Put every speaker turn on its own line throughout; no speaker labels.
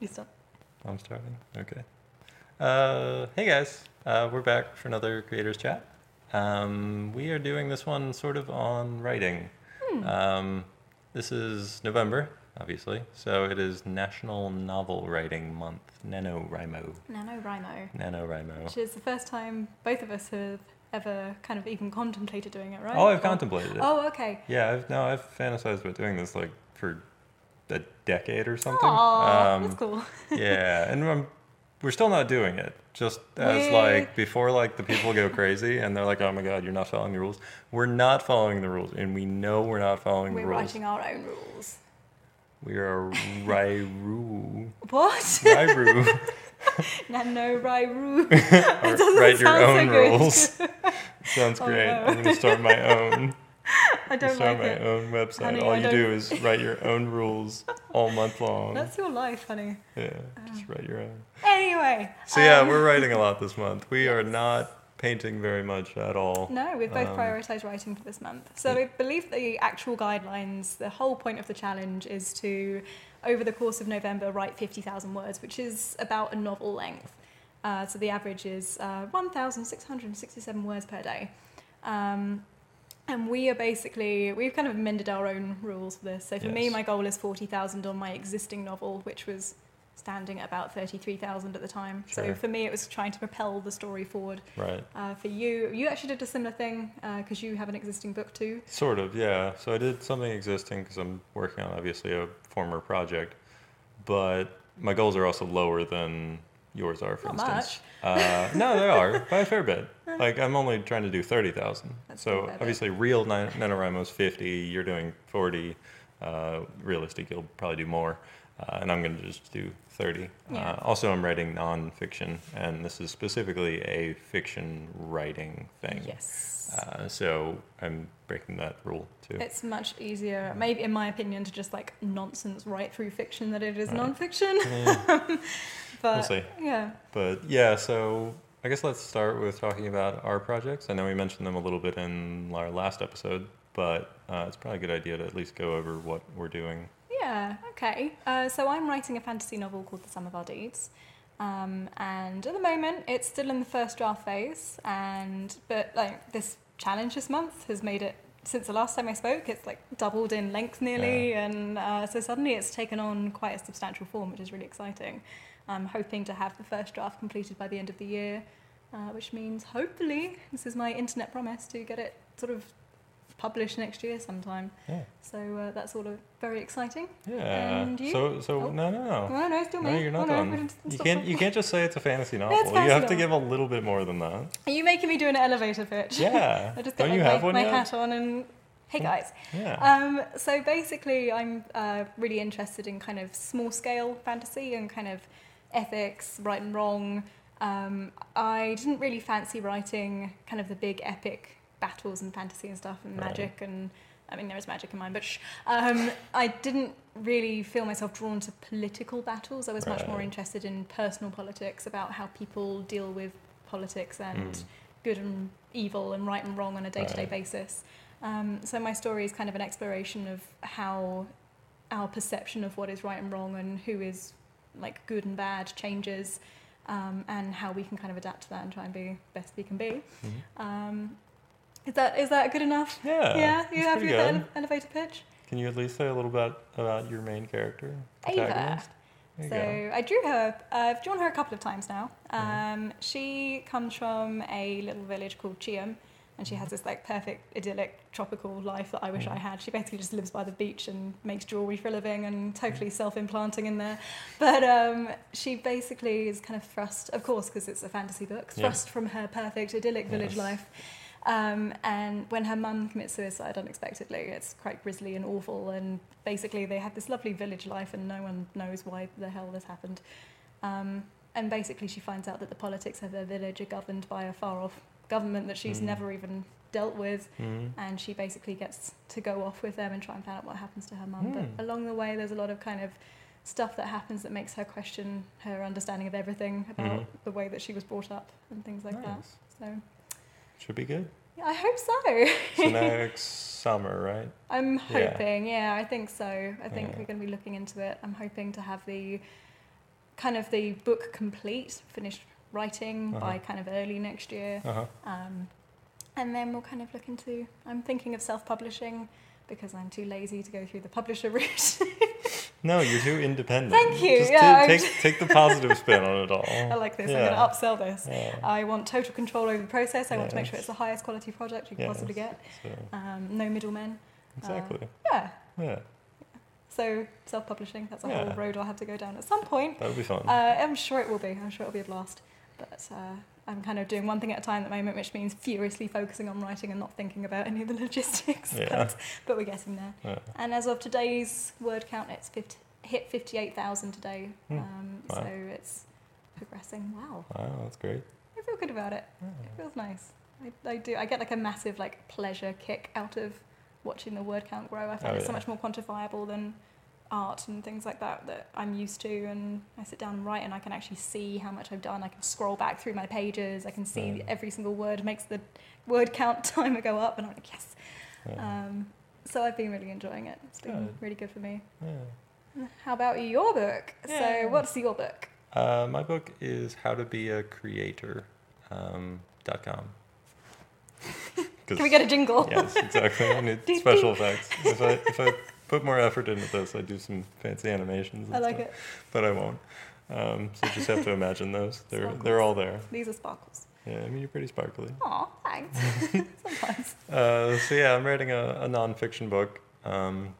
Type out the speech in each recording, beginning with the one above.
You stop.
I'm starting. Okay. Uh, hey guys, uh, we're back for another creators chat. Um, we are doing this one sort of on writing. Um, this is November, obviously, so it is National Novel Writing Month. NaNoWriMo.
NaNoWriMo.
NaNoWriMo.
Which is the first time both of us have ever kind of even contemplated doing it, right?
Oh, I've
Or-
contemplated it.
Oh, okay.
Yeah, I've no, I've fantasized about doing this like for a decade or something.
Aw,
Um,
that's cool.
yeah, and I'm, we're still not doing it. Just as
We-
like before, like the people go crazy and they're like, "Oh my God, you're not following the rules." We're not following the rules, and we know we're not following the rules.
We're
the rules.
writing our own rules.
We are Rairu,
What?
Rairu, or
doesn't
write your
sound so
own rules. Sounds
Oh,
great.
no.
I'm gonna start my own.
I don't
start
like
my
it.
own website.
Honey,
All
I
you
don't-
do is write your own rules all month long.
That's your life, honey.
yeah, just write your own.
Anyway.
So yeah,
um,
we're writing a lot this month. We are not painting very much at all.
No, we've both
Um,
prioritised writing for this month. So I believe the actual guidelines, the whole point of the challenge is to, over the course of November, write 50,000 words, which is about a novel length. Uh, so the average is uh, 1,667 words per day. Um, and we are basically, we've kind of amended our own rules for this. So for me, my goal is 40,000 on my existing novel, which was standing at about 33,000 at the time. So for me, it was trying to propel the story forward.
Right.
Uh, for you, you actually did a similar thing because you have an existing book too.
Sort of, yeah. So I did something existing because I'm working on obviously a former project, but my goals are also lower than yours are, for
Not
instance. Uh, no, they are by a fair bit. Like I'm only trying to do thirty thousand.
That's still a
So obviously, real Nan- NaNoWriMo's fifty. You're doing forty. Uh, realistic, you'll probably do more, uh, and I'm going to just do thirty.
Yeah.
Uh, also, I'm writing nonfiction, and this is specifically a fiction writing thing.
Yes.
Uh, so I'm breaking that rule too.
It's much easier, maybe in my opinion, to just like nonsense write through fiction than it is
Right.
non-fiction.
Yeah,
but
we'll see.
yeah,
But yeah, so I guess let's start with talking about our projects. I know we mentioned them a little bit in our last episode, but uh, it's probably a good idea to at least go over what we're doing.
yeah, okay. Uh, so I'm writing a fantasy novel called The Sum of Our Deeds. Um, and at the moment, it's still in the first draft phase. And but like this challenge this month has made it since the last time I spoke, it's like doubled in length nearly, and uh, so suddenly it's taken on quite a substantial form, which is really exciting. I'm hoping to have the first draft completed by the end of the year, uh, which means hopefully this is my internet promise to get it sort of published next year sometime.
Yeah.
So uh, that's all of very exciting.
Yeah.
And you?
So so
Oh.
no no no.
No, no, still me.
No, you're not
oh,
done.
didn't-
You can't you can't just say it's a fantasy novel.
It's
you
fantasy
have to give a little bit more than that.
Are you making me do an elevator pitch?
Yeah.
I just
Don't
got
you
like,
have
my,
one
my
yet?
hat on and hey guys.
Yeah.
Um, so basically, I'm uh, really interested in kind of small scale fantasy and kind of ethics, right and wrong. Um, I didn't really fancy writing kind of the big epic battles and fantasy and stuff and
Right.
magic and I mean there is magic in mine, but shh. Um, I didn't really feel myself drawn to political battles. I was much more interested in personal politics about how people deal with politics and
Mm.
good and evil and right and wrong on a day to day
Right.
basis. Um, so my story is kind of an exploration of how our perception of what is right and wrong and who is like good and bad changes, um, and how we can kind of adapt to that and try and be best we can be.
Mhm.
Um, is that is that good enough?
Yeah.
yeah, you
it's
happy
pretty
with that ele- elevator pitch?
Can you at least say a little bit about your main character?
Ava.
protagonist?
So
go.
I drew her. Uh, I've drawn her a couple of times now.
Mhm.
Um, she comes from a little village called Chiam, and she has this like perfect idyllic tropical life that I wish I
Mhm.
had. She basically just lives by the beach and makes jewelry for a living and
Mm.
totally self-implanting in there. But um, she basically is kind of thrust, of course, because it's a fantasy book,
Yeah.
thrust from her perfect idyllic village
Yes.
life. Um, and when her mum commits suicide unexpectedly, it's quite grisly and awful. And basically, they had this lovely village life, and no one knows why the hell this happened. Um, and basically, she finds out that the politics of their village are governed by a far off government that she's
Mm.
never even dealt with.
Mhm.
And she basically gets to go off with them and try and find out what happens to her mum.
Mm.
But along the way, there's a lot of kind of stuff that happens that makes her question her understanding of everything about
Mhm.
the way that she was brought up and things like that.
Nice.
So
Should be good.
yeah, I hope so.
So next summer, right?
I'm
Yeah.
hoping, yeah, I think so. I think
Yeah.
we're going to be looking into it. I'm hoping to have the kind of the book complete, finished writing
Uh-huh.
by kind of early next year.
Uh huh.
Um, and then we'll kind of look into, I'm thinking of self publishing because I'm too lazy to go through the publisher route.
No, you're too independent.
Thank you,
Just
yeah,
ta- take
just-
take the positive spin on it all.
I like this,
Yeah.
I'm going to upsell this.
Yeah.
I want total control over the process. I want to make sure it's the highest quality project you can possibly get.
So,
Um, no middlemen.
exactly.
Yeah.
yeah,
So self publishing, that's a
Yeah.
whole road I'll have to go down at some point.
that would be fun.
Uh, I'm sure it will be. I'm sure it'll be a blast. But uh, I'm kind of doing one thing at a time at the moment, which means furiously focusing on writing and not thinking about any of the logistics.
Yeah.
But, but we're getting there.
Yeah.
And as of today's word count, it's 50, hit 58,000 today.
Hmm.
Um,
Wow.
So it's progressing well.
Wow, that's great.
I feel good about it.
Yeah.
It feels nice. I, I do. I get like a massive like pleasure kick out of watching the word count grow. I find
Oh,
it's so much more quantifiable than art and things like that that I'm used to. And I sit down and write, and I can actually see how much I've done. I can scroll back through my pages. I can see
Right.
every single word makes the word count timer go up, and I'm like yes.
Yeah.
Um, so I've been really enjoying it. It's been
Good.
really good for me.
yeah.
How about your book?
Yeah.
So what's your book?
Uh, my book is How to Be a Creator. Um, dot com.
Can we get a jingle?
yes, exactly. I need special effects. If I if I put more effort into this, I do some fancy animations.
I like
stuff,
it.
but I won't. Um, so you just have to imagine those. They're
Sparkles.
they're all there.
These are sparkles.
Yeah, I mean you're pretty sparkly.
Aw, thanks. Sometimes.
Uh, so yeah, I'm writing a, a nonfiction book, um,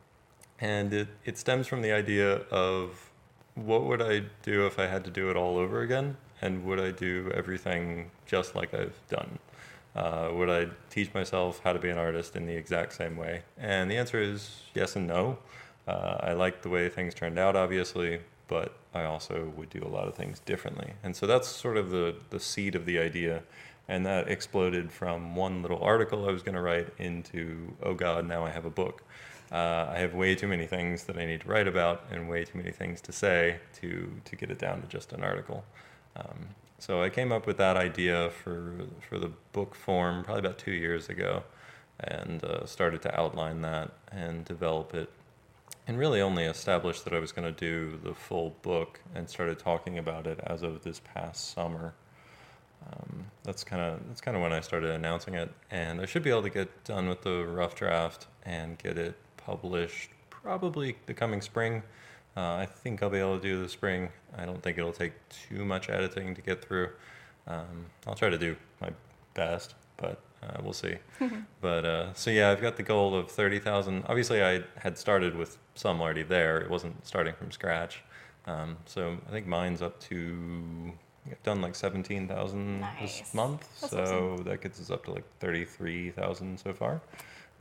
and it, it stems from the idea of what would I do if I had to do it all over again, and would I do everything just like I've done? Uh, would I teach myself how to be an artist in the exact same way? And the answer is yes and no. Uh, I like the way things turned out, obviously, but I also would do a lot of things differently. And so that's sort of the, the seed of the idea. And that exploded from one little article I was going to write into, oh God, now I have a book. Uh, I have way too many things that I need to write about and way too many things to say to, to get it down to just an article. Um, so I came up with that idea for, for the book form probably about two years ago and uh, started to outline that and develop it and really only established that I was going to do the full book and started talking about it as of this past summer. Um, that's kind of that's kind of when I started announcing it, and I should be able to get done with the rough draft and get it published probably the coming spring. Uh, I think I'll be able to do the spring. I don't think it'll take too much editing to get through. Um, I'll try to do my best, but uh, we'll see. but uh, so yeah, I've got the goal of thirty thousand. Obviously, I had started with some already there. It wasn't starting from scratch. Um, so I think mine's up to I've done like seventeen thousand
Nice.
this month.
That's
so that gets us up to like thirty-three thousand so far.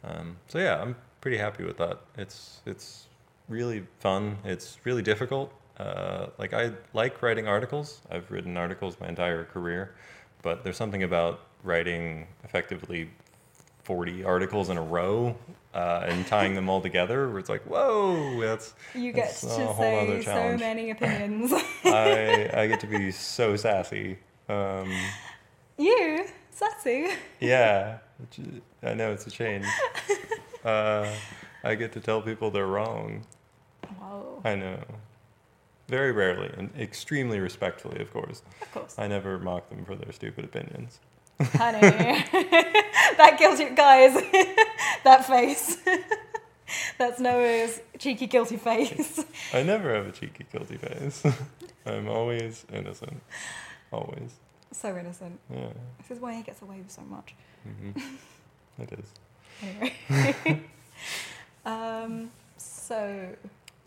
Um, so yeah, I'm pretty happy with that. It's it's really fun. It's really difficult. Uh, like I like writing articles. I've written articles my entire career, but there's something about writing effectively 40 articles in a row uh, and tying them all together where it's like, whoa, that's
You get
It's
to
a whole other
say so many opinions.
I I get to be so sassy. Um,
you, sassy.
yeah, I know it's a change. Uh, I get to tell people they're wrong.
Whoa,
I know. Very rarely and extremely respectfully, of course.
of course.
I never mock them for their stupid opinions.
Honey. that guilty, guys, that face. That's Noah's cheeky, guilty face.
I never have a cheeky, guilty face. I'm always innocent. Always.
so innocent.
Yeah.
This is why he gets away with so much.
hmm It is.
Anyway. um, so,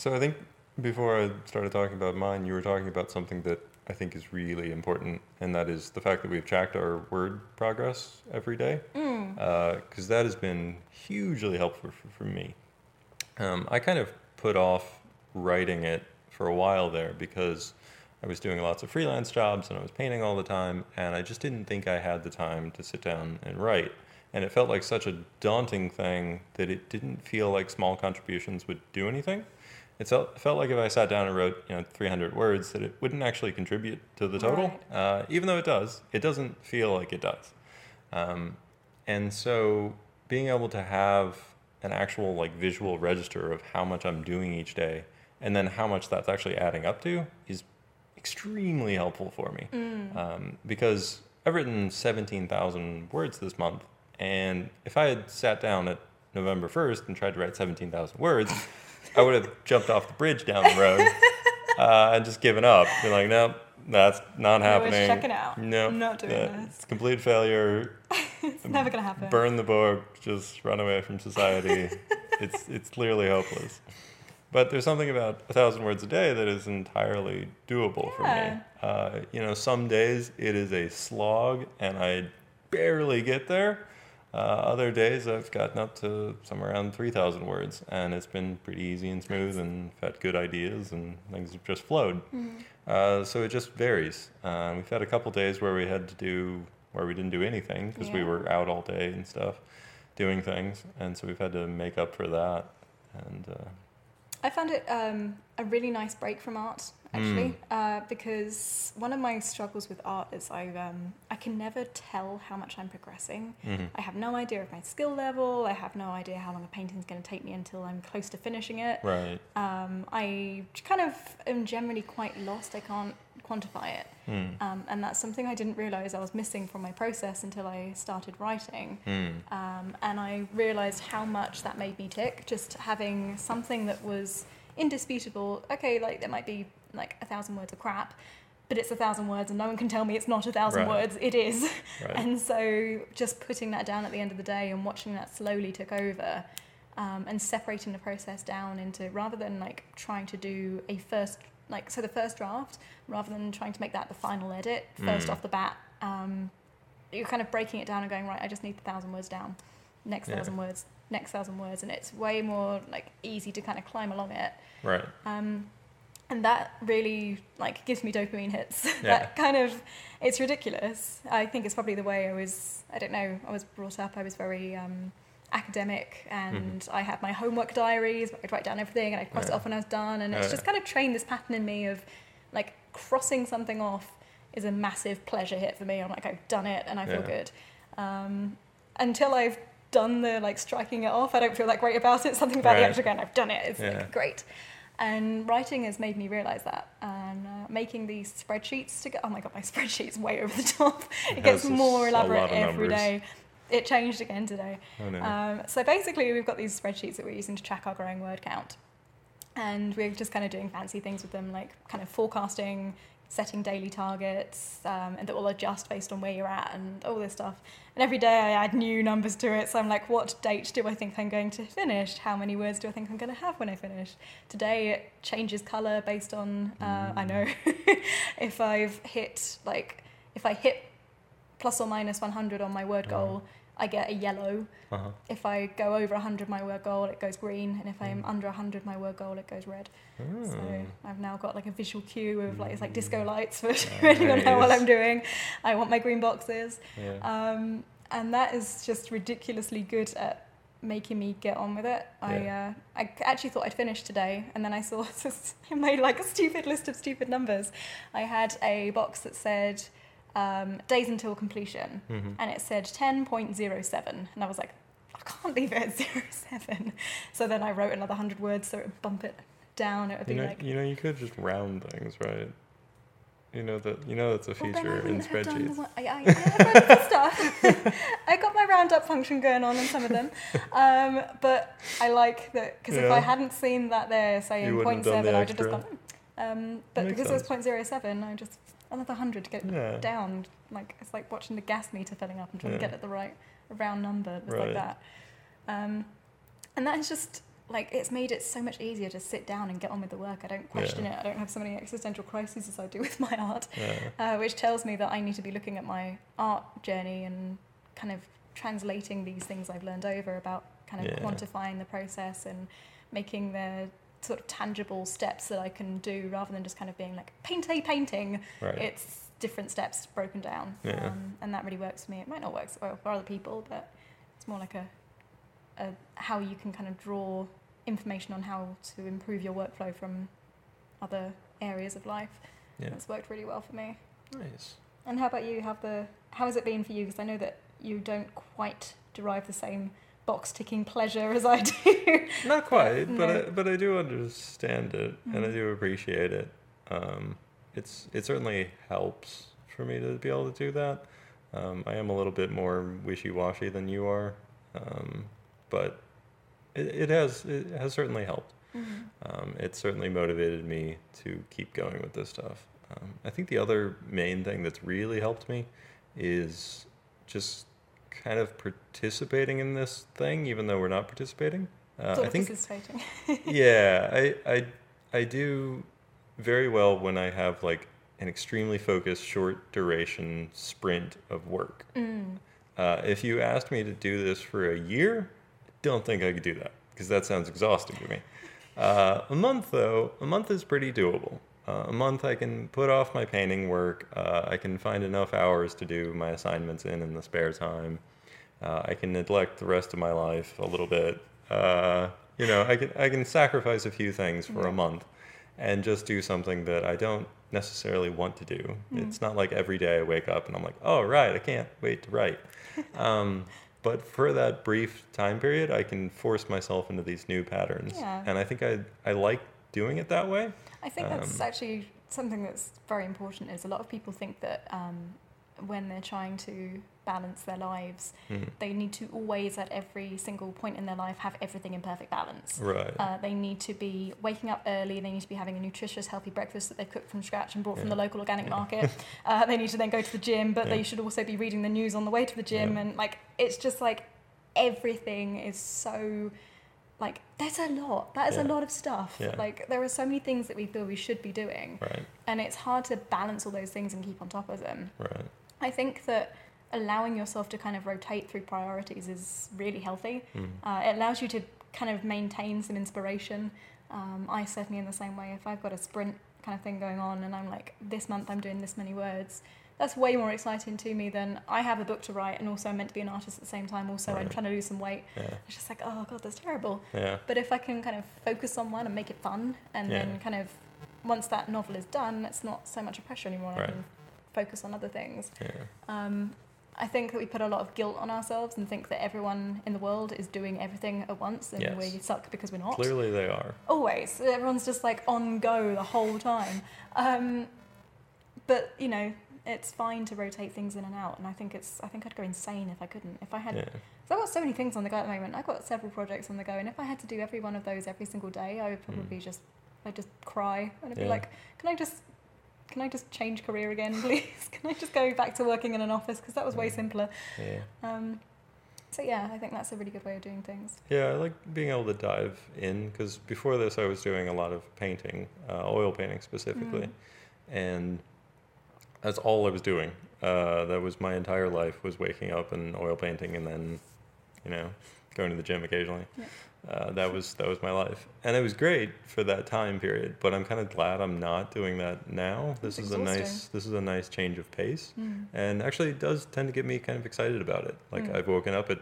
So I think before I started talking about mine, you were talking about something that I think is really important, and that is the fact that we've tracked our word progress every day,
mm,
because that has been hugely helpful for, for me. Um, I kind of put off writing it for a while there because I was doing lots of freelance jobs and I was painting all the time, and I just didn't think I had the time to sit down and write. And it felt like such a daunting thing that it didn't feel like small contributions would do anything. It felt, felt like if I sat down and wrote, you know, 300 words, that it wouldn't actually contribute to the total. Uh, even though it does, it doesn't feel like it does. Um, and so being able to have an actual like visual register of how much I'm doing each day and then how much that's actually adding up to is extremely helpful for me
Mm.
um, because I've written 17,000 words this month. And if I had sat down at November 1st and tried to write 17,000 words, I would have jumped off the bridge down the road uh, and just given up. Been like, nope, that's not
I was
happening.
checking out.
No,
I'm not doing this.
It's complete failure.
It's never gonna happen.
Burn the book. Just run away from society. it's it's clearly hopeless. But there's something about a thousand words a day that is entirely doable for me. Uh, you know, some days it is a slog, and I barely get there. Uh, other days I've gotten up to somewhere around 3,000 words, and it's been pretty easy and smooth, and I've had good ideas, and things have just flowed.
Mm.
Uh, so it just varies. Uh, we've had a couple days where we had to do where we didn't do anything because we were out all day and stuff, doing things, and so we've had to make up for that. And uh,
I found it um, a really nice break from art, actually,
Mm.
uh, because one of my struggles with art is I um, can never tell how much I'm progressing.
mhm.
I have no idea of my skill level. I have no idea how long a painting's going to take me until I'm close to finishing it.
right,
Um, I kind of am generally quite lost. I can't quantify it.
mm.
Um, and that's something I didn't realize I was missing from my process until I started writing.
Mm.
Um, and I realized how much that made me tick, just having something that was indisputable. Okay, like there might be like a thousand words of crap, but it's a thousand words and no one can tell me it's not a thousand
Right.
words. It is.
right.
And so just putting that down at the end of the day and watching that slowly took over um, and separating the process down into rather than like trying to do a first like so the first draft rather than trying to make that the final edit first
Mm.
off the bat um, you're kind of breaking it down and going right i just need the thousand words down next
Yeah.
thousand words next thousand words and it's way more like easy to kind of climb along it
right.
um, and that really like gives me dopamine hits.
Yeah.
that kind of it's ridiculous. I think it's probably the way I was. I don't know. I was brought up. I was very um, academic, and I had my homework diaries. I'd write down everything, and I'd cross it
Mm-hmm.
Off when I was done. And it's
Yeah.
just kind of trained this pattern in me of like crossing something off is a massive pleasure hit for me. I'm like I've done it, and I feel
Yeah.
good. Um, until I've done the like striking it off, I don't feel that great about it. Something about the
Right.
extra going, I've done it. It's
Yeah.
like great. And writing has made me realize that. And uh, making these spreadsheets to go, oh my god, my spreadsheet's way over the top. It gets more
s- a lot
elaborate every
numbers.
day. It changed again today.
Oh, no.
Um, so basically, we've got these spreadsheets that we're using to track our growing word count. And we're just kind of doing fancy things with them, like kind of forecasting, setting daily targets, um, and that will adjust based on where you're at and all this stuff. And every day I add new numbers to it. So I'm like, what date do I think I'm going to finish? How many words do I think I'm going to have when I finish? Today it changes color based on, uh, I know, if I've hit, like, if I hit plus or minus 100 on my word goal, I get a yellow.
uh-huh.
If I go over 100 my word goal, it goes green, and if I'm
Mm.
under 100 my word goal, it goes red. So
Oh.
I've now got like a visual cue of like it's like disco
Mm.
lights for depending on how well I'm doing. I want my green boxes,
Yeah.
um, and that is just ridiculously good at making me get on with it. I uh, I actually thought I'd finished today, and then I saw this, I made like a stupid list of stupid numbers. I had a box that said um, days until completion,
Mhm.
and it said 10.07 and i was like i can't leave it at 07 so then i wrote another 100 words so it would bump it down it would
You
be
know,
like
you know, you could just round things, right? You know that you know that's a
well,
feature in
done the
spreadsheets.
one- I, I, I have loads of stuff. I got my roundup function going on in some of them, um, but I like that because if I hadn't seen that there saying point
the
seven, I'd have just gone. "Hmm." Um, but
Makes
because it was
sense.
point zero seven, I just another hundred to get
Yeah.
down. Like it's like watching the gas meter filling up and trying to get at the right round number. It was
Right.
like that. Um, and that is just like it's made it so much easier to sit down and get on with the work. I don't question it. I don't have so many existential crises as I do with my art,
Yeah.
uh, which tells me that I need to be looking at my art journey and kind of translating these things I've learned over about kind of
Yeah.
quantifying the process and making the sort of tangible steps that I can do rather than just kind of being like paint a painting
Right.
it's different steps broken down
Yeah.
um, and that really works for me it might not work so well for other people but it's more like a, a how you can kind of draw information on how to improve your workflow from other areas of life
yeah.
that's worked really well for me
Nice.
and how about you have the how has it been for you because i know that you don't quite derive the same box ticking pleasure as i do
Not quite, but. I, but I do understand it and I
Mhm.
do appreciate it. Um, it's it certainly helps for me to be able to do that. Um, I am a little bit more wishy-washy than you are, um, but it, it has it has certainly helped.
Mhm.
Um, it certainly motivated me to keep going with this stuff. Um, I think the other main thing that's really helped me is just kind of participating in this thing, even though we're not participating. Uh, I think
participating.
yeah, I, I, I do very well when I have like an extremely focused, short duration sprint of work.
Mm.
Uh, if you asked me to do this for a year, I don't think I could do that because that sounds exhausting to me. Uh, a month, though, a month is pretty doable. Uh, a month, I can put off my painting work. Uh, I can find enough hours to do my assignments in in the spare time. Uh, I can neglect the rest of my life a little bit. Uh, you know, I can I can sacrifice a few things for a month, and just do something that I don't necessarily want to do.
Mm.
It's not like every day I wake up and I'm like, oh right, I can't wait to write. um, but for that brief time period, I can force myself into these new patterns,
Yeah.
and I think I I like doing it that way.
I think that's
Um,
actually something that's very important. Is a lot of people think that um, when they're trying to balance their lives,
Mm.
they need to always, at every single point in their life, have everything in perfect balance.
Right.
Uh, they need to be waking up early. They need to be having a nutritious, healthy breakfast that they've cooked from scratch and bought from the local organic
Yeah.
market. uh, they need to then go to the gym, but
Yeah.
they should also be reading the news on the way to the gym.
Yeah.
And like, it's just like everything is so there's a lot. That is a lot of stuff.
Yeah.
Like there are so many things that we feel we should be doing,
right.
and it's hard to balance all those things and keep on top of them.
Right.
I think that allowing yourself to kind of rotate through priorities is really healthy.
Mm.
Uh, it allows you to kind of maintain some inspiration. Um, I certainly in the same way. If I've got a sprint kind of thing going on, and I'm like, this month I'm doing this many words, that's way more exciting to me than I have a book to write, and also I'm meant to be an artist at the same time. Also, I'm trying to lose some weight.
Yeah.
It's just like, oh god, that's terrible.
Yeah.
But if I can kind of focus on one and make it fun, and
Yeah.
then kind of once that novel is done, it's not so much a pressure anymore. I can focus on other things.
Yeah.
Um, I think that we put a lot of guilt on ourselves and think that everyone in the world is doing everything at once and
Yes.
we suck because we're not.
Clearly, they are.
Always. Everyone's just like on go the whole time. Um, but, you know, it's fine to rotate things in and out. And I think it's, I think I'd go insane if I couldn't. If I had,
Yeah.
I've got so many things on the go at the moment. I've got several projects on the go. And if I had to do every one of those every single day, I would probably just, I'd just cry. And I'd be
Mm.
Like, can I just, can I just change career again, please? can I just go back to working in an office? Because that was way simpler.
Yeah.
Um, so yeah, I think that's a really good way of doing things.
Yeah, I like being able to dive in because before this, I was doing a lot of painting, uh, oil painting specifically,
Mm.
and that's all I was doing. Uh, that was my entire life was waking up and oil painting, and then, you know, going to the gym occasionally.
Yeah.
Uh, that was that was my life, and it was great for that time period. But I'm kind of glad I'm not doing that now. This
It's
is a nice this is a nice change of pace,
Mm.
and actually it does tend to get me kind of excited about it. Like
Mm.
I've woken up at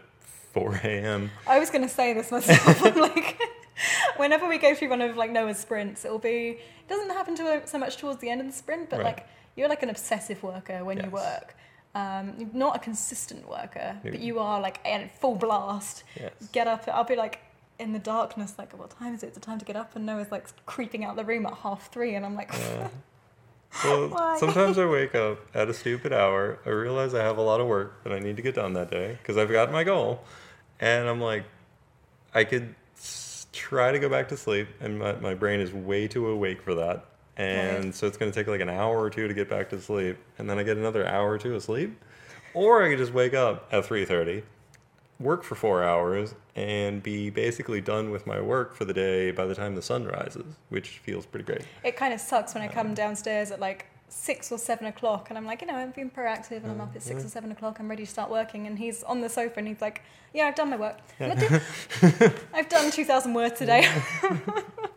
4 a.m.
I was going to say this myself. Like, whenever we go through one of like Noah's sprints, it'll be it doesn't happen to so much towards the end of the sprint, but
Right.
like you're like an obsessive worker when you work. Um, you're not a consistent worker, but you are like at full blast.
Yes.
Get up. I'll be like in the darkness, like, what time is it? It's the time to get up, and Noah's like creeping out the room at half three, and I'm like,
Yeah. Well,
Why?
sometimes I wake up at a stupid hour. I realize I have a lot of work that I need to get done that day because I've got my goal. And I'm like, I could try to go back to sleep, and my, my brain is way too awake for that. And
Right.
so it's going to take like an hour or two to get back to sleep, and then I get another hour or two of sleep. Or I could just wake up at 3:30, work for four hours, and be basically done with my work for the day by the time the sun rises, which feels pretty great.
it kind of sucks when I come um, downstairs at like six or seven o'clock and I'm like, you know, I'm being proactive and I'm up at six
Yeah.
or seven o'clock, I'm ready to start working. And he's on the sofa and he's like, yeah, I've done my work.
Yeah.
I've done 2,000 words today.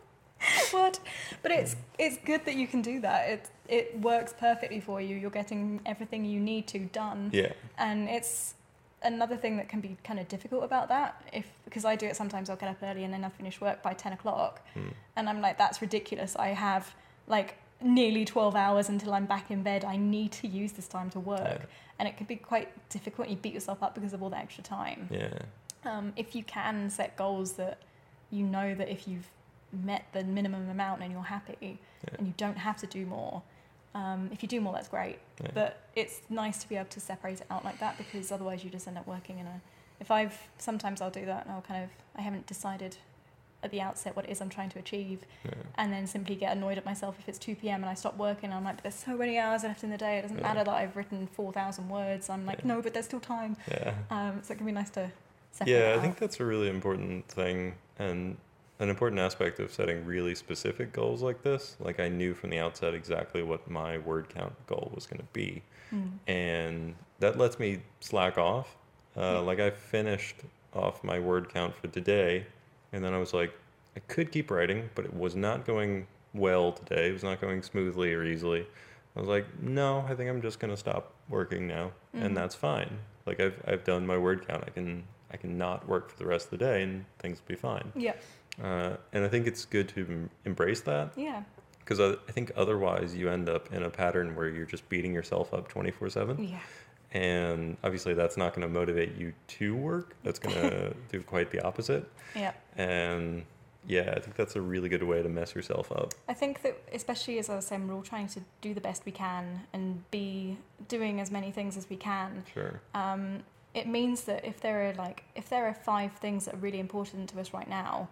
what? But it's, it's good that you can do that. It, it works perfectly for you. You're getting everything you need to done.
Yeah.
And it's another thing that can be kind of difficult about that. If because I do it sometimes, I'll get up early and then I finish work by ten o'clock,
Hmm.
and I'm like, that's ridiculous. I have like nearly twelve hours until I'm back in bed. I need to use this time to work,
Yeah.
and it can be quite difficult. You beat yourself up because of all the extra time.
Yeah.
Um, if you can set goals that you know that if you've met the minimum amount and you're happy
Yeah.
and you don't have to do more, Um, if you do more, that's great.
Yeah.
But it's nice to be able to separate it out like that because otherwise you just end up working in a. If I've sometimes I'll do that and I'll kind of I haven't decided at the outset what it is I'm trying to achieve,
Yeah.
and then simply get annoyed at myself if it's 2 p.m. and I stop working. And I'm like, there's so many hours left in the day. It doesn't matter that I've written 4,000 words. I'm like, no, but there's still time.
Yeah.
Um, so it can be nice to separate.
Yeah, I think that's a really important thing and an important aspect of setting really specific goals like this. Like I knew from the outset exactly what my word count goal was going to be,
Mm.
and that lets me slack off.
Yeah.
Uh, like I finished off my word count for today, and then I was like, I could keep writing, but it was not going well today. It was not going smoothly or easily. I was like, no, I think I'm just gonna stop working now,
Mhm.
and that's fine. Like I've I've done my word count. I can I can not work for the rest of the day, and things will be fine.
Yeah.
Uh, and I think it's good to em- embrace that
Yeah.
because I, I think otherwise you end up in a pattern where you're just beating yourself up 24 seven
Yeah.
and obviously that's not going to motivate you to work that's going to do quite the opposite
Yeah.
and yeah i think that's a really good way to mess yourself up
I think that, especially as I was saying, we're all trying to do the best we can and be doing as many things as we can.
sure
Um, it means that if there are like if there are five things that are really important to us right now,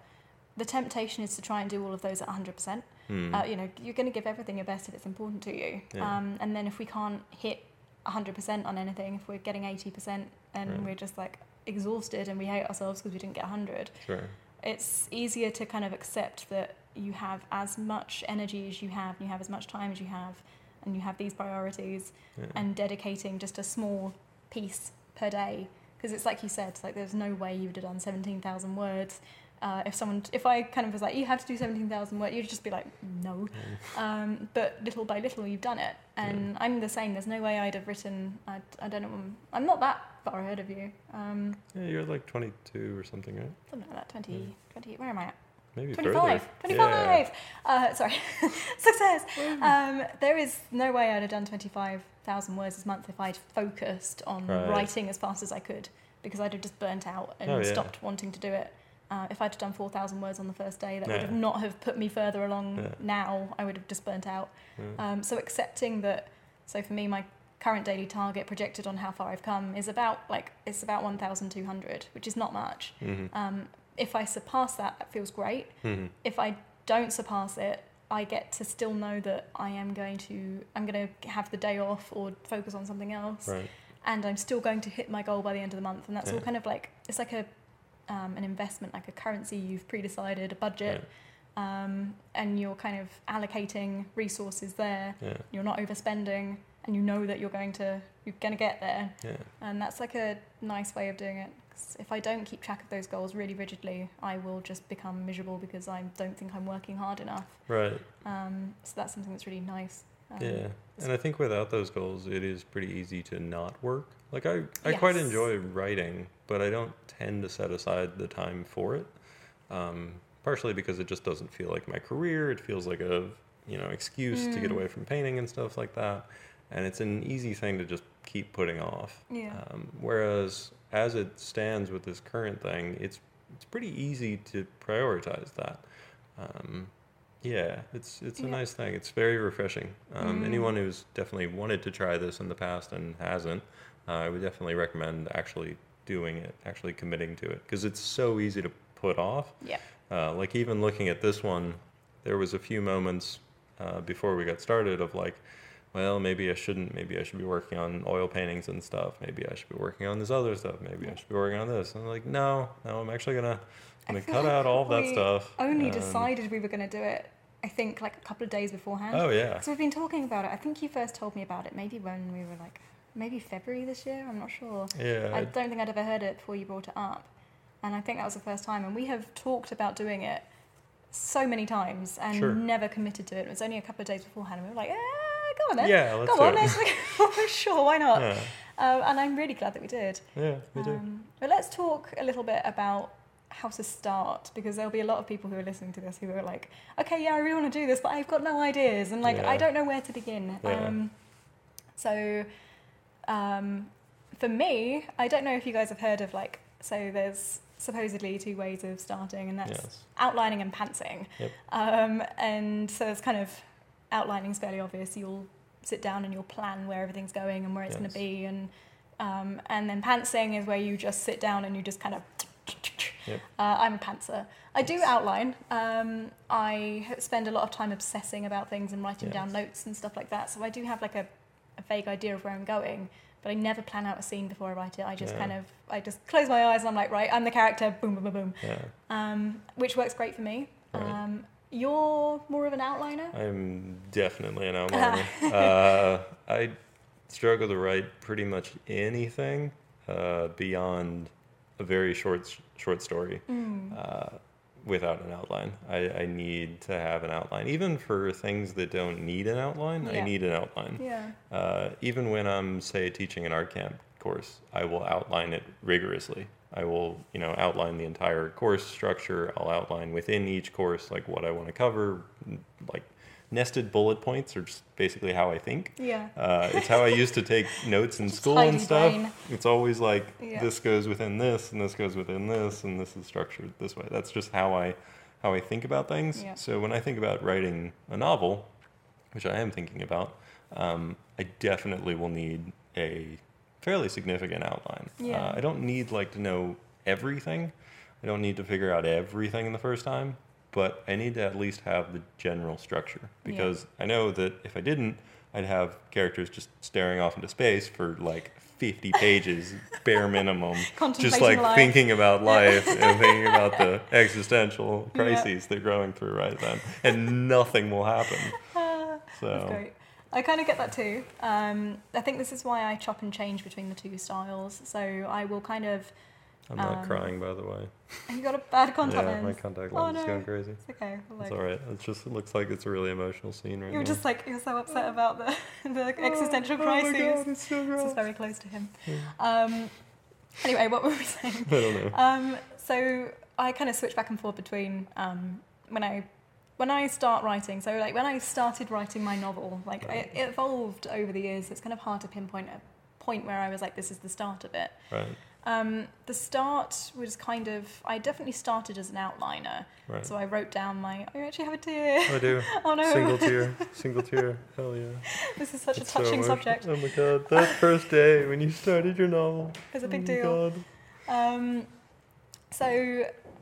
the temptation is to try and do all of those at 100%.
Hmm.
Uh, you know, you're going to give everything your best if it's important to you.
Yeah.
Um, and then if we can't hit 100% on anything, if we're getting 80% and
Right.
we're just like exhausted and we hate ourselves because we didn't get 100,
sure
it's easier to kind of accept that you have as much energy as you have, and you have as much time as you have, and you have these priorities,
yeah.
and dedicating just a small piece per day. Because it's like you said, like there's no way you would have done 17,000 words. Uh, if someone, if I kind of was like, you have to do 17,000 words, you'd just be like, no. Um, but little by little, you've done it. And I'm the same. There's no way I'd have written, I, I don't know, I'm, not that far ahead of you. Um,
yeah you're like 22 or something right
something like that, 20,
Mm.
20, where am I at?
maybe
25
further
25 uh, sorry success um, there is no way i'd have done 25000 words this month if i'd focused on
Right.
writing as fast as i could because i'd have just burnt out and
Oh, yeah.
stopped wanting to do it uh, if i'd have done 4000 words on the first day that
Yeah.
would have not have put me further along
Yeah.
now i would have just burnt out
yeah.
um, so accepting that so for me my current daily target projected on how far i've come is about like it's about 1200 which is not much
Mhm.
um, if i surpass that that feels great
Mhm.
if I don't surpass it, I get to still know that I am going to I'm going to have the day off or focus on something else,
right
and I'm still going to hit my goal by the end of the month. And that's all kind of like it's like a um, an investment, like a currency you've pre-decided, a budget, um, and you're kind of allocating resources there.
yeah
You're not overspending, and you know that you're going to you're going to get there.
yeah
And that's like a nice way of doing it. 'Cause if I don't keep track of those goals really rigidly, I will just become miserable because I don't think I'm working hard enough.
right
Um, so that's something that's really nice. Um,
yeah and i think without those goals it is pretty easy to not work like i i quite enjoy writing but i don't tend to set aside the time for it um, partially because it just doesn't feel like my career it feels like a you know excuse to get
Mm.
away from painting and stuff like that and it's an easy thing to just keep putting off
Yeah.
um, whereas as it stands with this current thing it's it's pretty easy to prioritize that um, yeah it's it's a
Yeah.
nice thing it's very refreshing um,
Mm.
anyone who's definitely wanted to try this in the past and hasn't uh, i would definitely recommend actually doing it actually committing to it because it's so easy to put off
Yeah.
uh, like even looking at this one there was a few moments uh, before we got started of like well maybe i shouldn't maybe i should be working on oil paintings and stuff maybe i should be working on this other stuff maybe i should be working on this and i'm like no no i'm actually gonna gonna cut
like
out all that stuff
Only
and-
decided we were to do it, I think, like a couple of days beforehand.
oh yeah
So we've been talking about it. I think you first told me about it maybe when we were like, maybe February this year. I'm not sure.
yeah
I don't think I'd ever heard it before you brought it up. And I think that was the first time. And we have talked about doing it so many times and
Sure.
never committed to it. It was only a couple of days beforehand. And we were like, eh, go on then.
yeah let's
Go
do
on,
it.
let's sure, why not?
yeah
Um, and I'm really glad that we did.
yeah me too
Um, but let's talk a little bit about how to start because there'll be a lot of people who are listening to this who are like, okay, yeah, I really want to do this, but I've got no ideas and like
Yeah.
I don't know where to begin.
Yeah.
Um, so, um, for me, I don't know if you guys have heard of like, so there's supposedly two ways of starting, and that's
yes
outlining and pantsing.
Yep.
Um, and so it's kind of outlining is fairly obvious. You'll sit down and you'll plan where everything's going and where it's
Yes.
going to be, and um, and then pantsing is where you just sit down and you just kind of.
Yep.
Uh, I'm a pantser. I do outline. Um, I spend a lot of time obsessing about things and writing down notes and stuff like that. So I do have like a, a vague idea of where I'm going, but I never plan out a scene before I write it. I just
Yeah.
kind of I just close my eyes and I'm like, right, I'm the character. Boom, boom, boom, boom.
Yeah.
Um, which works great for me.
Right.
Um, you're more of an outliner.
I'm definitely an outliner. uh, I struggle to write pretty much anything uh, beyond a very short short story
Mm.
uh, without an outline. I, I need to have an outline, even for things that don't need an outline. I need an outline.
Yeah.
Uh, even when I'm say teaching an art camp course, I will outline it rigorously. I will, you know, outline the entire course structure. I'll outline within each course like what I want to cover. Like nested bullet points are just basically how I think.
Yeah.
Uh, it's how I used to take notes in school and stuff.
brain.
It's always like
Yeah.
this goes within this, and this goes within this, and this is structured this way. That's just how I how I think about things.
Yeah.
So when I think about writing a novel, which I am thinking about, um, I definitely will need a fairly significant outline.
Yeah.
Uh, I don't need like to know everything. I don't need to figure out everything in the first time, but I need to at least have the general structure
Yeah.
because I know that if I didn't, I'd have characters just staring off into space for like 50 pages, bare minimum, just like
life.
thinking about
Yeah.
life and thinking about the existential
Yeah.
crises they're going through right then, and nothing will happen.
Ah,
So
That's great. I kind of get that too. Um, I think this is why I chop and change between the two styles. So I will kind of.
I'm not
Um,
crying, by the way.
You got a bad contact
yeah,
lens?
my contact
Oh,
lens is going crazy.
It's okay. Like,
It's all right. It just it looks like it's a really emotional scene right
You're
now.
just like you're so upset about the the existential
Oh, oh my. God, it's so
this is very close to him.
Yeah.
Um, anyway, what were we saying?
I don't know.
Um, so I kind of switch back and forth between um, when I when I start writing. So like when I started writing my novel, like
Right.
it, it evolved over the years. It's kind of hard to pinpoint a point where I was like, this is the start of it.
Right,
Um, the start was kind of I definitely started as an outliner.
right.
So I wrote down my. I actually have a tear.
I do.
Oh no!
Single tear. Single tear. Hell yeah.
this is such
It's
a touching
emotional.
subject.
Oh my god. That first day when you started your novel.
It's a big
oh
deal.
God.
Um, so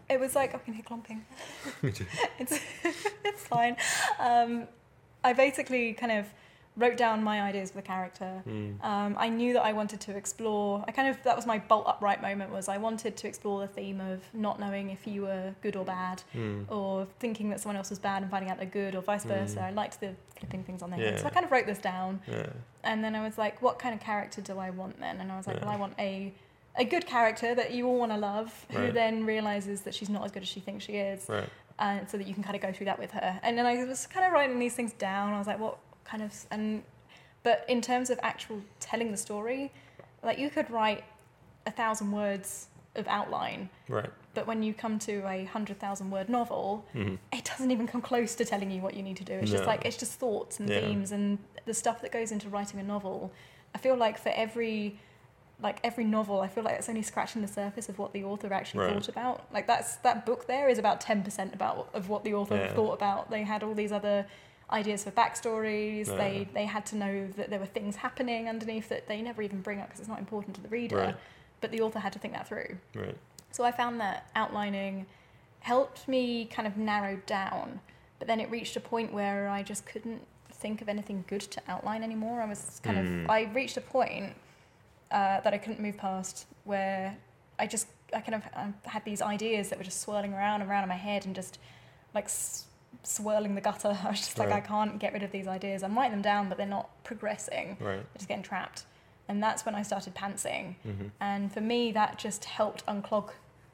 it was like I can hear clumping.
Me too.
it's it's fine. Um, I basically kind of wrote down my ideas for the character.
Mm.
Um, I knew that I wanted to explore. I kind of that was my bolt upright moment. Was I wanted to explore the theme of not knowing if you were good or bad,
Mm.
or thinking that someone else was bad and finding out they're good, or vice versa.
Mm.
I liked the flipping things on their head, so I kind of wrote this down.
Yeah.
And then I was like, what kind of character do I want then? And I was like,
Yeah.
well, I want a a good character that you all want to love, who then realizes that she's not as good as she thinks she is,
Right.
and so that you can kind of go through that with her. And then I was kind of writing these things down. I was like, what kind of and but in terms of actual telling the story, like you could write a thousand words of outline,
Right.
but when you come to a hundred thousand word novel,
hmm
it doesn't even come close to telling you what you need to do. It's just like it's just thoughts and
Yeah.
themes and the stuff that goes into writing a novel. I feel like for every like every novel, I feel like it's only scratching the surface of what the author actually
Right.
thought about. Like that's that book there is about ten percent about of what the author
Yeah.
thought about. They had all these other ideas for backstories.
Yeah.
They they had to know that there were things happening underneath that they never even bring up because it's not important to the reader.
Right.
But the author had to think that through.
Right.
So I found that outlining helped me kind of narrow down, but then it reached a point where I just couldn't think of anything good to outline anymore. I was kind
Mm.
of I reached a point uh, that I couldn't move past where I just I kind of um, had these ideas that were just swirling around and around in my head and just like s- swirling the gutter. I was just like I can't get rid of these ideas. I'm writing them down, but they're not progressing.
Right.
They're just getting trapped. And that's when I started pantsing.
hmm
And for me, that just helped unclog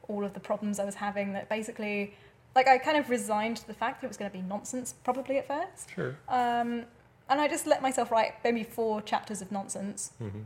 all of the problems I was having. That basically, like, I kind of resigned to the fact that it was going to be nonsense, probably at first.
Sure.
Um, and I just let myself write maybe four chapters of nonsense.
hmm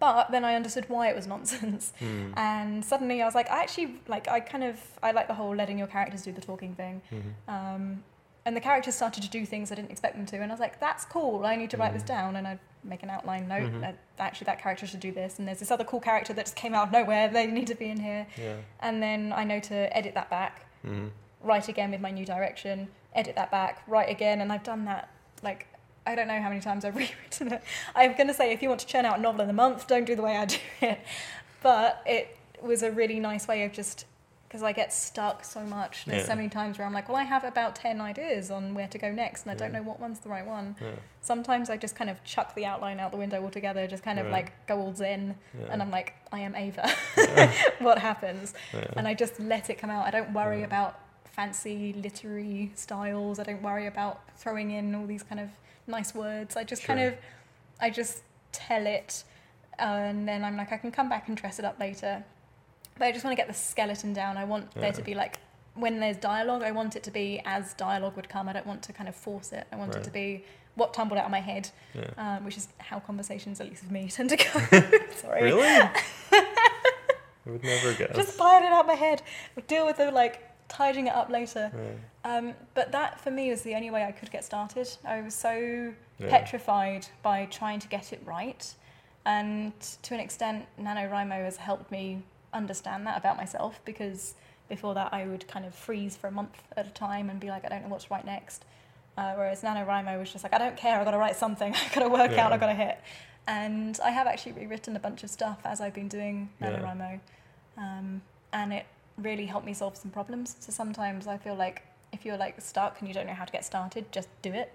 But then I understood why it was nonsense.
Mm.
And suddenly I was like, I actually, like, I kind of, I like the whole letting your characters do the talking thing.
hmm
Um, and the characters started to do things I didn't expect them to, and I was like, "That's cool. I need to write this
Mhm.
down." And I make an outline note.
Mhm.
That actually, that character should do this, and there's this other cool character that just came out of nowhere. They need to be in here,
Yeah.
and then I know to edit that back,
hmm
write again with my new direction, edit that back, write again, and I've done that like I don't know how many times I've rewritten it. I'm going to say if you want to churn out a novel in a month, don't do the way I do it. But it was a really nice way of just because I get stuck so much. There's
Yeah.
so many times where I'm like, well, I have about 10 ideas on where to go next, and I don't
Yeah.
know what one's the right one.
Yeah.
Sometimes I just kind of chuck the outline out the window altogether, just kind of like go all zen, and I'm like, I am Ava. What happens? And I just let it come out. I don't worry about fancy literary styles. I don't worry about throwing in all these kind of nice words. I just kind of, I just tell it, and then I'm like, I can come back and dress it up later. But I just want to get the skeleton down. I want there to be like, when there's dialogue, I want it to be as dialogue would come. I don't want to kind of force it. I want it to be what tumbled out of my head,
Yeah.
um, which is how conversations, at least with me, tend to go. Sorry.
Really? I would never guess.
Just fired it out my head. Deal with the like tidying it up later.
Yeah.
Um, but that for me was the only way I could get started. I was so
Yeah.
petrified by trying to get it right. And to an extent, NaNoWriMo has helped me understand that about myself because before that I would kind of freeze for a month at a time and be like, I don't know what's right next. Uh, whereas NaNoWriMo was just like, I don't care, I've got to write something, I've got to work out, I've got to hit. And I have actually rewritten a bunch of stuff as I've been doing
Yeah.
NaNoWriMo. Um, and it really helped me solve some problems. So sometimes I feel like if you're like stuck and you don't know how to get started, just do it.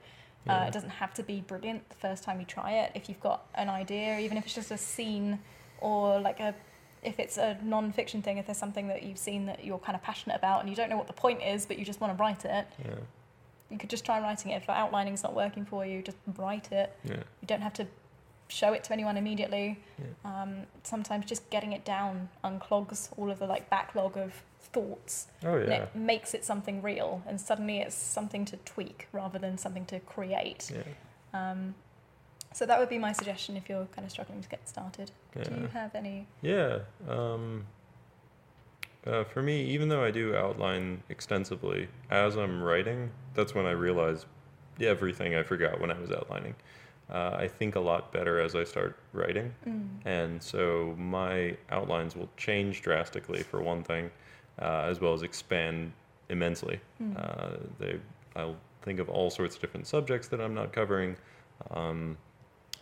Uh, it doesn't have to be brilliant the first time you try it. If you've got an idea, even if it's just a scene or like a, if it's a non-fiction thing, if there's something that you've seen that you're kind of passionate about and you don't know what the point is, but you just want to write it,
Yeah.
you could just try writing it. If outlining's not working for you, just write it.
Yeah.
You don't have to show it to anyone immediately.
Yeah.
Um, sometimes just getting it down unclogs all of the like backlog of thoughts
Oh
and it makes it something real and suddenly it's something to tweak rather than something to create
Yeah.
um, so that would be my suggestion if you're kind of struggling to get started do you have any
Yeah. Um, uh, for me, even though I do outline extensively, as I'm writing, that's when I realize everything I forgot when I was outlining. Uh, I think a lot better as I start writing,
mm.
and so my outlines will change drastically for one thing, uh, as well as expand immensely.
Mm.
Uh, they, I'll think of all sorts of different subjects that I'm not covering, um,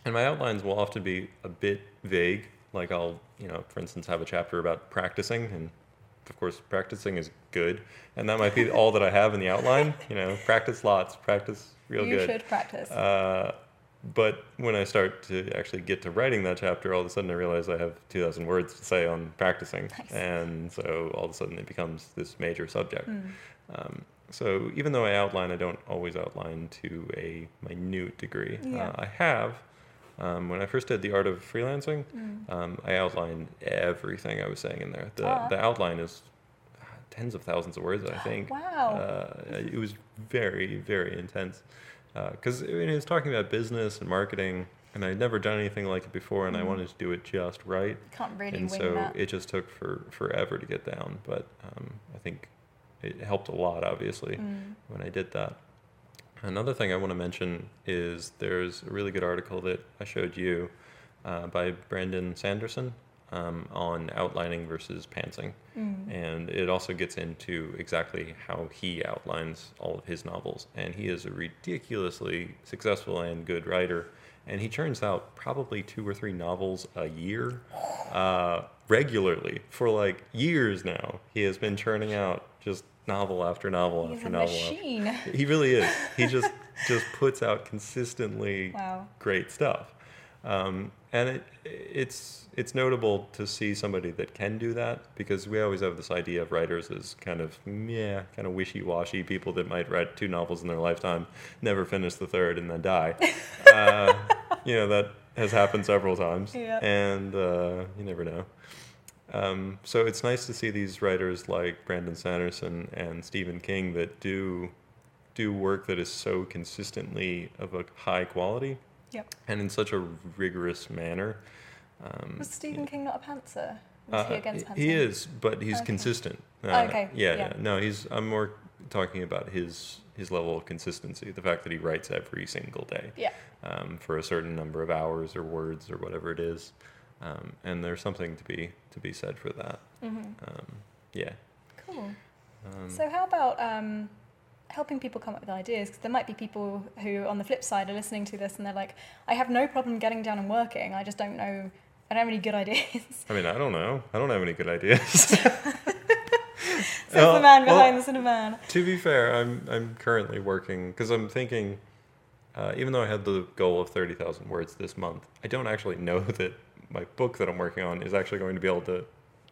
and my outlines will often be a bit vague. Like I'll, you know, for instance, have a chapter about practicing, and of course, practicing is good, and that might be all that I have in the outline. You know, practice lots, practice real
you
good.
You should practice
Uh, but when I start to actually get to writing that chapter, all of a sudden I realize I have 2,000 words to say on practicing.
Nice.
And so all of a sudden it becomes this major subject.
Mm.
Um, so even though I outline, I don't always outline to a minute degree.
Yeah.
Uh, I have. Um, when I first did the art of freelancing,
Mm.
um, I outlined everything I was saying in there. The,
Ah.
the outline is tens of thousands of words, I think.
wow
Uh, it was very, very intense. Because I mean, it was talking about business and marketing, and I'd never done anything like it before, and I
Mm.
wanted to do it just right.
can't really
and so
that
it just took for forever to get down. But um, I think it helped a lot, obviously,
Mm.
when I did that. Another thing I want to mention is there's a really good article that I showed you uh, by Brandon Sanderson um, on outlining versus pantsing.
Mm.
And it also gets into exactly how he outlines all of his novels. And he is a ridiculously successful and good writer. And he churns out probably two or three novels a year uh, regularly for like years now. He has been churning out just novel after novel
He's
after novel. after-
machine
He really is. He just just puts out consistently
wow
great stuff. Um, and it, it's it's notable to see somebody that can do that because we always have this idea of writers as kind of yeah, kind of wishy-washy people that might write two novels in their lifetime, never finish the third, and then die. uh, you know that has happened several times, and uh, you never know. Um, so it's nice to see these writers like Brandon Sanderson and Stephen King that do do work that is so consistently of a high quality
yep
and in such a rigorous manner. Um,
was Stephen. King not a pantser was he
Uh,
against pantsing
he is, but he's
Okay.
consistent. Uh,
Okay,
Yeah,
yeah.
yeah. No, he's. I'm more talking about his his level of consistency. The fact that he writes every single day
yeah
um, for a certain number of hours or words or whatever it is, um, and there's something to be to be said for that.
Mm-hmm.
Um, yeah.
cool
Um,
So how about um, helping people come up with ideas because there might be people who on the flip side are listening to this and they're like i have no problem getting down and working i just don't know i don't have any good ideas
I mean, I don't know. I don't have any good ideas.
Says
Well,
the man
well-
behind the cinema
to be fair, I'm I'm currently working because I'm thinking, uh, even though I had the goal of thirty thousand words this month, I don't actually know that my book that I'm working on is actually going to be able to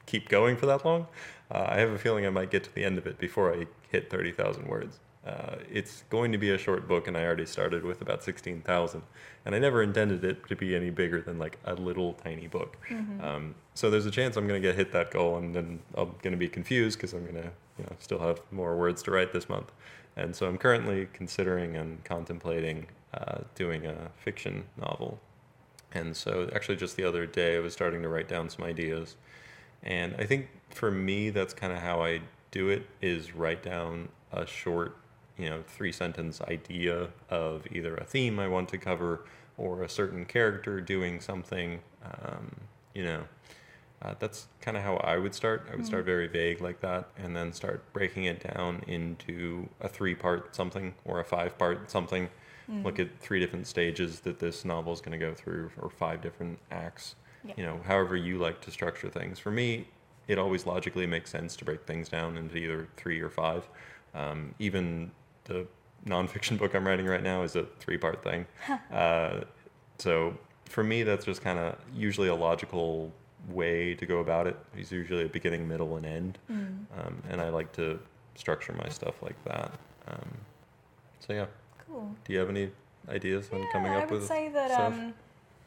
keep going for that long. Uh, I have a feeling I might get to the end of it before I hit thirty thousand words. Uh, it's going to be a short book, and I already started with about sixteen thousand, and I never intended it to be any bigger than like a little tiny book. Um, so there's a chance I'm going to get hit that goal, and then I'm going to be confused because I'm going to, you know, still have more words to write this month. And so I'm currently considering and contemplating uh, doing a fiction novel. And so actually, just the other day, I was starting to write down some ideas, and I think for me, that's kind of how I do it: is write down a short, you know, three sentence idea of either a theme I want to cover or a certain character doing something. Um, you know, uh, that's kind of how I would start. I would start very vague like that, and then start breaking it down into a three-part something or a five-part something. Look at three different stages that this novel is going to go through, or five different acts.
Yeah.
You know, however you like to structure things. For me, it always logically makes sense to break things down into either three or five. Um, even the nonfiction book I'm writing right now is a three-part thing. uh, so for me, that's just kind of usually a logical way to go about it. It's usually a beginning, middle, and end.
Mm.
Um, and I like to structure my stuff like that. Um, so yeah,
cool
do you have any ideas on
yeah,
coming
I
up
would
with
say that um,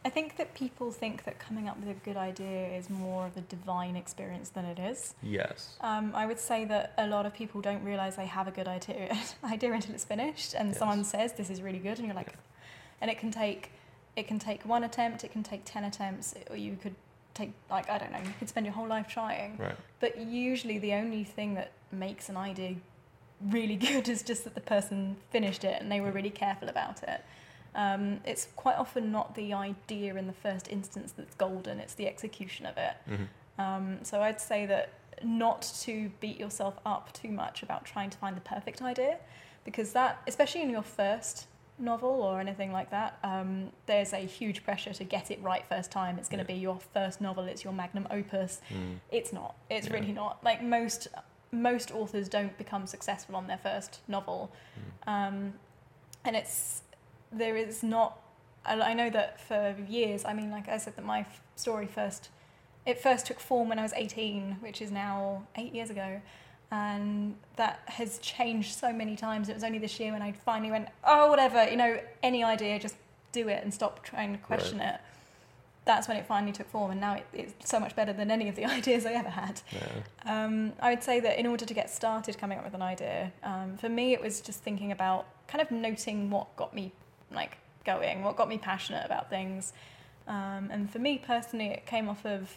I think that people think that coming up with a good idea is more of a divine experience than it is.
yes.
Um, I would say that a lot of people don't realize they have a good idea, idea until it's finished, and someone says this is really good, and you're like, and it can take, it can take one attempt, it can take ten attempts, or you could take like I don't know, you could spend your whole life trying.
Right.
But usually, the only thing that makes an idea really good is just that the person finished it and they were really careful about it. Um, it's quite often not the idea in the first instance that's golden; it's the execution of it.
hmm
Um, so I'd say that not to beat yourself up too much about trying to find the perfect idea, because that, especially in your first novel or anything like that, um, there's a huge pressure to get it right first time. It's going to
Yeah.
be your first novel. It's your magnum opus.
Mm.
It's not. It's
Yeah.
really not. Like most most authors don't become successful on their first novel,
Mm.
um, and it's there is not. I I know that for years. I mean, like I said, that my f- story first it first took form when I was 18, which is now eight years ago. And that has changed so many times. It was only this year when I finally went, oh, whatever, you know, any idea, just do it and stop trying to question it. That's when it finally took form, and now it, it's so much better than any of the ideas I ever had.
Yeah.
Um, I would say that in order to get started coming up with an idea, um, for me it was just thinking about kind of noting what got me like going, what got me passionate about things. Um, and for me personally, it came off of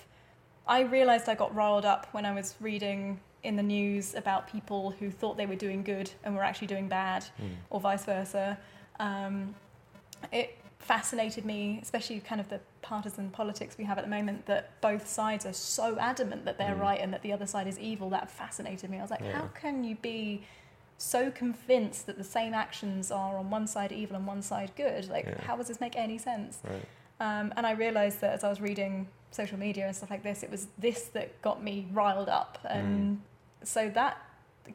I realized I got riled up when I was reading in the news about people who thought they were doing good and were actually doing bad,
Mm.
or vice versa. Um, it fascinated me, especially kind of the partisan politics we have at the moment, that both sides are so adamant that they're
Mm.
right and that the other side is evil. That fascinated me. I was like,
Yeah.
how can you be so convinced that the same actions are on one side evil and one side good? Like,
Yeah.
how does this make any sense?
Right.
Um, and I realised that as I was reading social media and stuff like this, it was this that got me riled up. And so that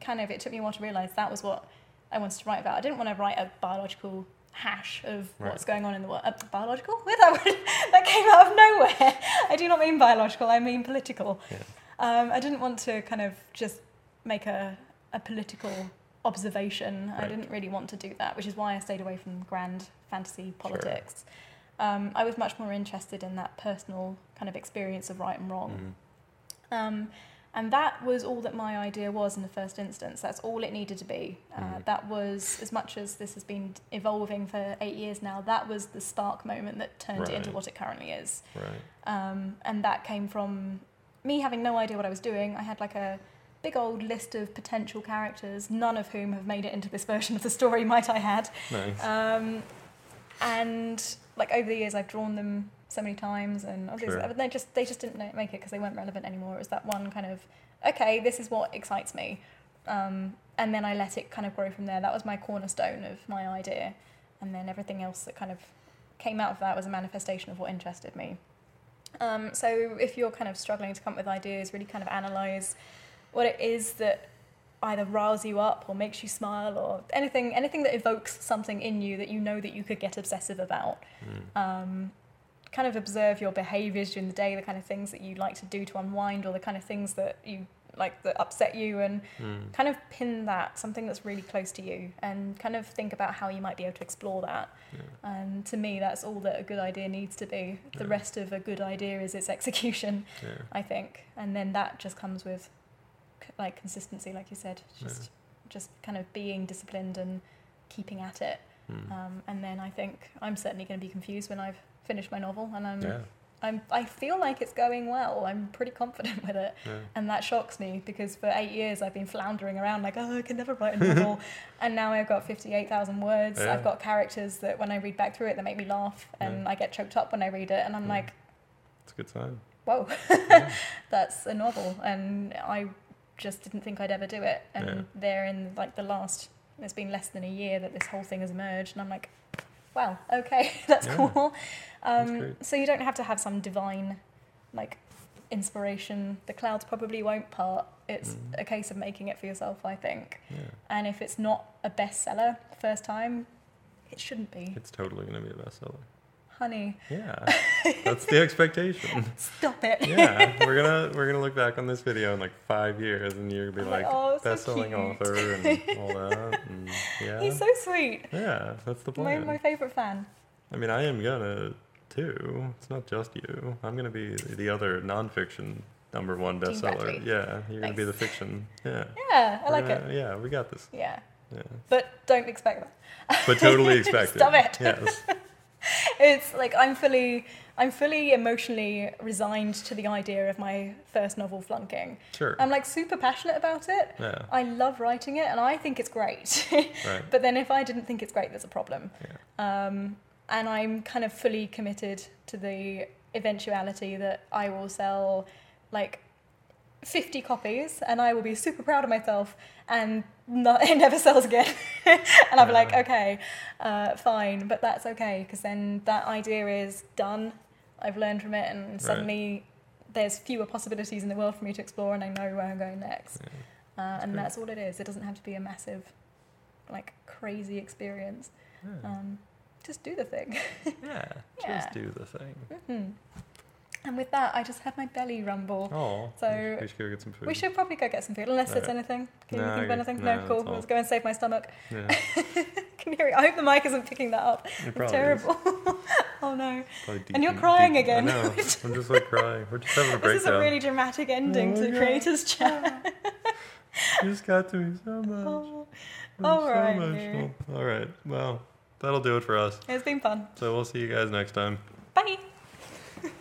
kind of, it took me a while to realise that was what I wanted to write about. I didn't want to write a biological hash of
Right.
what's going on in the world. Uh, biological? Where that, word- that came out of nowhere. I do not mean biological, I mean political.
Yeah.
Um, I didn't want to kind of just make a, a political observation. I didn't really want to do that, which is why I stayed away from grand fantasy politics. Um, I was much more interested in that personal kind of experience of right and wrong.
Mhm.
Um, and that was all that my idea was in the first instance. That's all it needed to be. Uh,
Mhm.
That was, as much as this has been evolving for eight years now, that was the spark moment that turned it into what it currently is.
Right.
Um, and that came from me having no idea what I was doing. I had like a big old list of potential characters, none of whom have made it into this version of the story, might I add.
Nice.
Um, and like over the years, I've drawn them so many times, and obviously
Sure.
they just they just didn't make it because they weren't relevant anymore. It was that one kind of okay, this is what excites me. Um, and then I let it kind of grow from there. That was my cornerstone of my idea. And then everything else that kind of came out of that was a manifestation of what interested me. Um, so if you're kind of struggling to come up with ideas, really kind of analyze what it is that either riles you up or makes you smile or anything anything that evokes something in you that you know that you could get obsessive about.
Mm.
Um, kind of observe your behaviors during the day, the kind of things that you like to do to unwind or the kind of things that you like that upset you and
Mm.
kind of pin that something that's really close to you and kind of think about how you might be able to explore that
Yeah.
and to me that's all that a good idea needs to be the
Yeah.
rest of a good idea is its execution
Yeah.
i think and then that just comes with like consistency like you said
Yeah.
just just kind of being disciplined and keeping at it
Mm.
um, and then i think i'm certainly going to be confused when i've finished my novel and i'm
yeah.
I'm, I feel like it's going well. I'm pretty confident with it.
Yeah.
And that shocks me because for eight years I've been floundering around like, oh, I can never write a novel. and now I've got 58,000 words.
Yeah.
I've got characters that when I read back through it, they make me laugh. And I get choked up when I read it. And I'm like,
It's a good sign.
whoa,
Yeah.
that's a novel. And I just didn't think I'd ever do it. And
Yeah.
there in like the last, it's been less than a year that this whole thing has emerged. And I'm like, wow, okay, that's
Yeah.
cool. Um,
great.
so you don't have to have some divine like inspiration. The clouds probably won't part. It's
Mm.
a case of making it for yourself, I think.
yeah.
And if it's not a bestseller first time, it shouldn't be.
It's totally going to be a bestseller.
Honey,
Yeah. That's the expectation.
stop it.
yeah, we're gonna we're gonna look back on this video in like five years, and you're gonna be
like,
like,
"Oh, so
best-selling
cute."
author and all that. And yeah,
He's so sweet.
yeah, that's the
My,
plan.
my favourite fan.
I mean, I am gonna too. It's not just you. I'm gonna be the other nonfiction number one bestseller. Yeah, you're gonna be the fiction. Yeah,
Yeah, I
We're
like
gonna-
it.
Yeah, we got this.
Yeah.
Yeah,
But don't expect that.
but totally expect it.
Stop it.
Yes.
It's like I'm fully I'm fully emotionally resigned to the idea of my first novel flunking.
Sure.
I'm like super passionate about it.
yeah.
I love writing it and I think it's great.
Right.
but then if I didn't think it's great, there's a problem.
Yeah.
Um, and I'm kind of fully committed to the eventuality that I will sell like 50 copies and I will be super proud of myself and not, it never sells again. and be like, okay, uh, fine, but that's okay because then that idea is done. I've learned from it and suddenly there's fewer possibilities in the world for me to explore and I know where I'm going next.
Yeah.
Uh, and that's all it is. It doesn't have to be a massive, like, crazy experience.
Yeah.
Um, just do the thing.
yeah. Just do the thing.
Mhm. And with that, I just had my belly rumble.
Oh.
So,
we should go get some food.
We should probably go get some food, unless there's
Right.
anything. Can
No,
you think of anything?
no,
No, cool. Let's go and save my stomach.
Yeah.
Can you hear it? I hope the mic isn't picking that up.
It
It's
probably is.
terrible. oh no.
Probably
And you're crying
deep-
again.
I know. I'm just like crying. We're just having a breakdown.
This is a really dramatic ending
Oh
to the
God.
creators chat.
You just got to me so much.
Oh, all
so
right,
emotional. All right. Well, that'll do it for us.
it's been fun.
So we'll see you guys next time.
Bye.